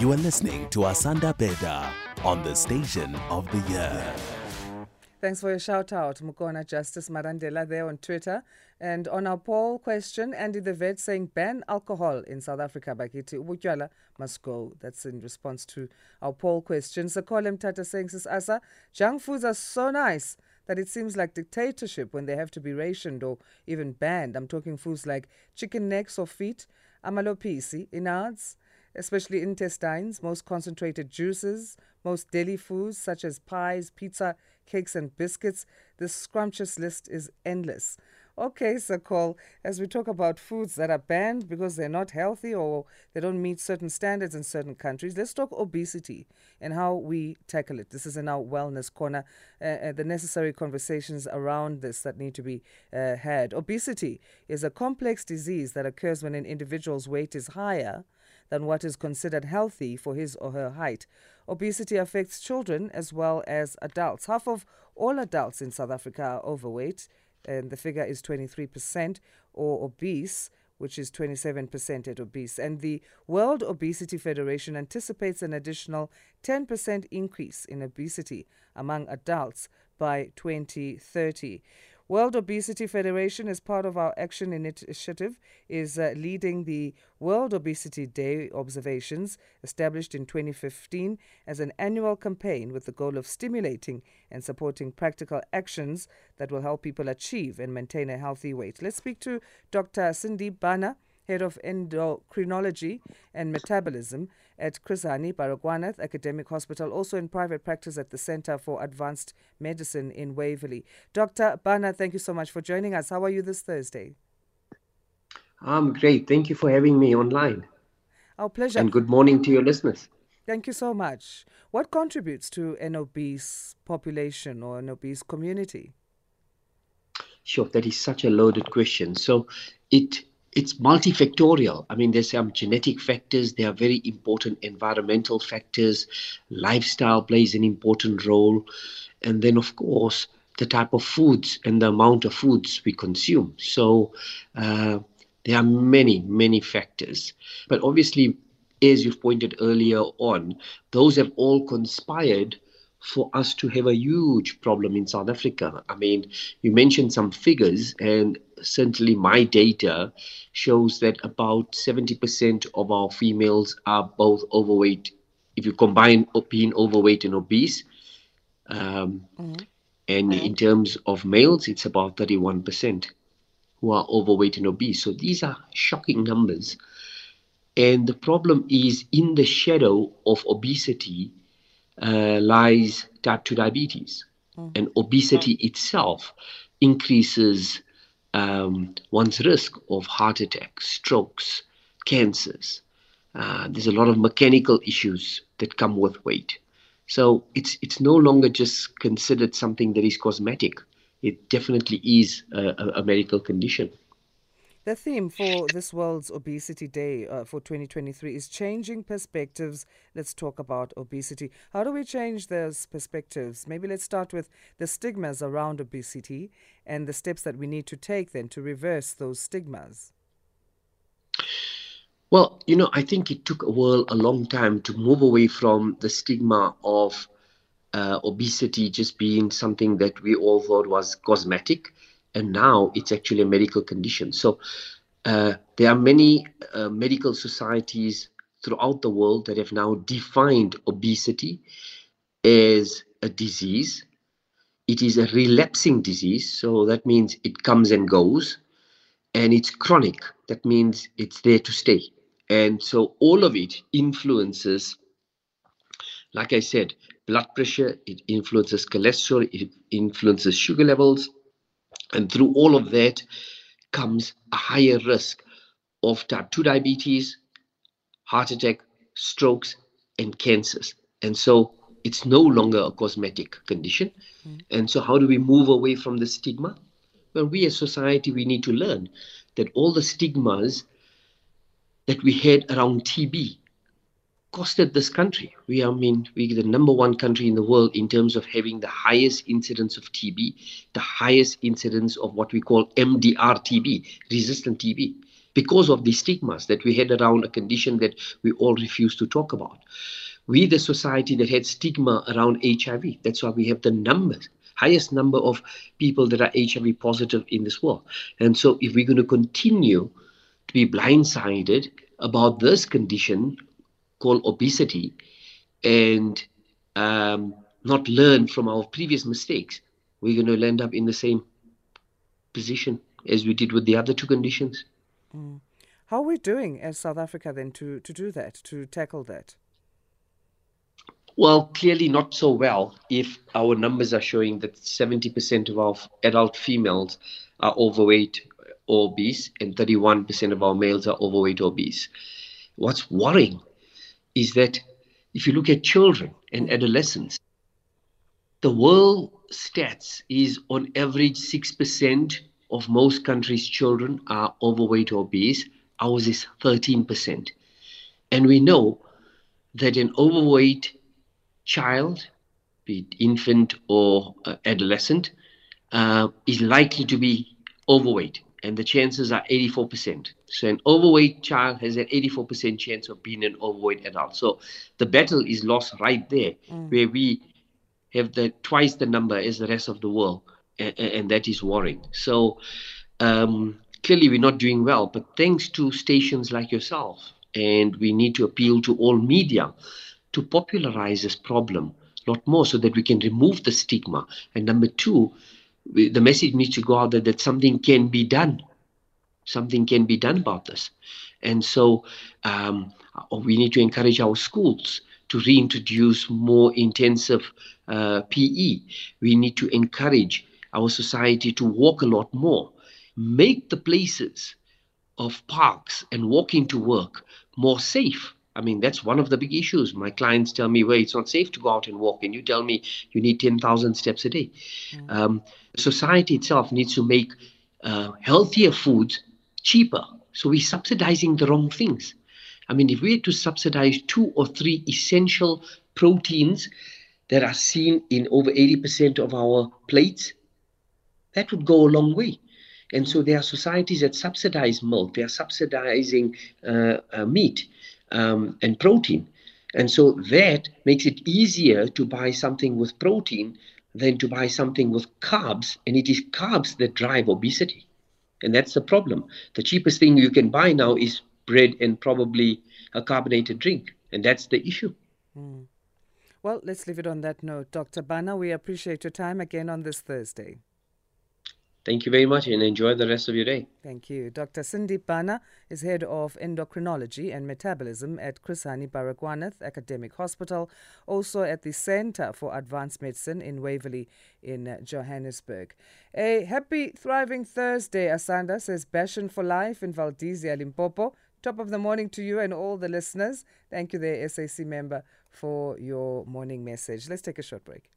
You are listening to Asanda Beda on the station of the year. Thanks for your shout out, Mukona Justice Marandela, there on Twitter. And on our poll question, Andy the Vet saying ban alcohol in South Africa. Bakiti Ubutywala must go. That's in response to our poll question. Sakolem Tata saying, Sis Asa, junk foods are so nice that it seems like dictatorship when they have to be rationed or even banned. I'm talking foods like chicken necks or feet, amalopisi, innards, especially intestines, most concentrated juices, most deli foods such as pies, pizza, cakes, and biscuits. This scrumptious list is endless. Okay, so Cole, as we talk about foods that are banned because they're not healthy or they don't meet certain standards in certain countries, let's talk obesity and how we tackle it. This is in our wellness corner, uh, uh, the necessary conversations around this that need to be uh, had. Obesity is a complex disease that occurs when an individual's weight is higher than what is considered healthy for his or her height. Obesity affects children as well as adults. Half of all adults in South Africa are overweight, and the figure is 23%, or obese, which is 27% at obese. And the World Obesity Federation anticipates an additional 10% increase in obesity among adults by 2030. World Obesity Federation, as part of our action initiative, is uh, leading the World Obesity Day observations, established in 2015 as an annual campaign with the goal of stimulating and supporting practical actions that will help people achieve and maintain a healthy weight. Let's speak to Dr. Sindeep Bhana head of endocrinology and metabolism at Chris Hani Baragwanath Academic Hospital, also in private practice at the Center for Advanced Medicine in Waverley. Dr. Bhana, thank you so much for joining us. How are you this Thursday? I'm great. Thank you for having me online. Our pleasure. And good morning to your listeners. Thank you so much. What contributes to an obese population or an obese community? Sure, that is such a loaded question. So it it's multifactorial. I mean, there's some genetic factors, there are very important environmental factors, lifestyle plays an important role, and then, of course, the type of foods and the amount of foods we consume. So, uh, there are many, many factors. But obviously, as you've pointed earlier on, those have all conspired for us to have a huge problem in South Africa. I mean, you mentioned some figures, and certainly my data shows that about 70% of our females are both overweight. If you combine being overweight and obese, um, mm-hmm. and in terms of males, it's about 31% who are overweight and obese. So these are shocking numbers. And the problem is in the shadow of obesity uh, lies type 2 diabetes. Mm. And obesity itself increases um, one's risk of heart attacks, strokes, cancers. Uh, there's a lot of mechanical issues that come with weight. So it's it's no longer just considered something that is cosmetic. It definitely is a, a medical condition. The theme for this World's Obesity Day uh, for 2023 is changing perspectives. Let's talk about obesity. How do we change those perspectives? Maybe let's start with the stigmas around obesity and the steps that we need to take then to reverse those stigmas. Well, you know, I think it took a while, a long time to move away from the stigma of uh, obesity just being something that we all thought was cosmetic and now it's actually a medical condition. So uh, there are many uh, medical societies throughout the world that have now defined obesity as a disease. It is a relapsing disease, so that means it comes and goes, and it's chronic. That means it's there to stay. And so all of it influences, like I said, blood pressure, it influences cholesterol, it influences sugar levels, and through all of that comes a higher risk of type 2 diabetes, heart attack, strokes, and cancers. And so it's no longer a cosmetic condition. Mm. And so, how do we move away from the stigma? Well, we as society, we need to learn that all the stigmas that we had around TB costed this country. We are, I mean, we're the number one country in the world in terms of having the highest incidence of TB, the highest incidence of what we call MDR TB, resistant TB. because of the stigmas that we had around a condition that we all refuse to talk about. We, the society that had stigma around HIV, that's why we have the numbers, highest number of people that are HIV positive in this world. And so, if we're going to continue to be blindsided about this condition called obesity and um, not learn from our previous mistakes, we're going to end up in the same position as we did with the other two conditions. Mm. How are we doing as South Africa then to, to do that, to tackle that? Well, clearly not so well if our numbers are showing that 70% of our adult females are overweight or obese and 31% of our males are overweight or obese. What's worrying is that if you look at children and adolescents, the world stats is on average 6% of most countries' children are overweight or obese. Ours is 13%. And we know that an overweight child, be it infant or uh, adolescent, uh, is likely to be overweight, and the chances are 84%. So, an overweight child has an 84% chance of being an overweight adult. So, the battle is lost right there, mm. where we have the twice the number as the rest of the world, and, and that is worrying. So, um, clearly, we're not doing well, but thanks to stations like yourself, and we need to appeal to all media to popularize this problem a lot more so that we can remove the stigma. And number two, the message needs to go out there that something can be done. Something can be done about this. And so um, we need to encourage our schools to reintroduce more intensive uh, PE. We need to encourage our society to walk a lot more. Make the places of parks and walking to work more safe I mean, that's one of the big issues. My clients tell me, well, it's not safe to go out and walk, and you tell me you need 10,000 steps a day. Mm. Um, society itself needs to make uh, healthier foods cheaper. So we're subsidizing the wrong things. I mean, if we had to subsidize two or three essential proteins that are seen in over 80% of our plates, that would go a long way. And so there are societies that subsidize milk, they are subsidizing uh, uh, meat um, and protein. And so that makes it easier to buy something with protein than to buy something with carbs. And it is carbs that drive obesity. And that's the problem. The cheapest thing you can buy now is bread and probably a carbonated drink. And that's the issue. Mm. Well, let's leave it on that note. Dr. Bhana, we appreciate your time again on this Thursday. Thank you very much and enjoy the rest of your day. Thank you. Dr. Sandeep Bhana is head of endocrinology and metabolism at Chris Hani Baragwanath Academic Hospital, also at the Center for Advanced Medicine in Waverley in Johannesburg. A happy, thriving Thursday, Asanda, says Bashan for Life in Valdezia, Limpopo. Top of the morning to you and all the listeners. Thank you, there, SAC member, for your morning message. Let's take a short break.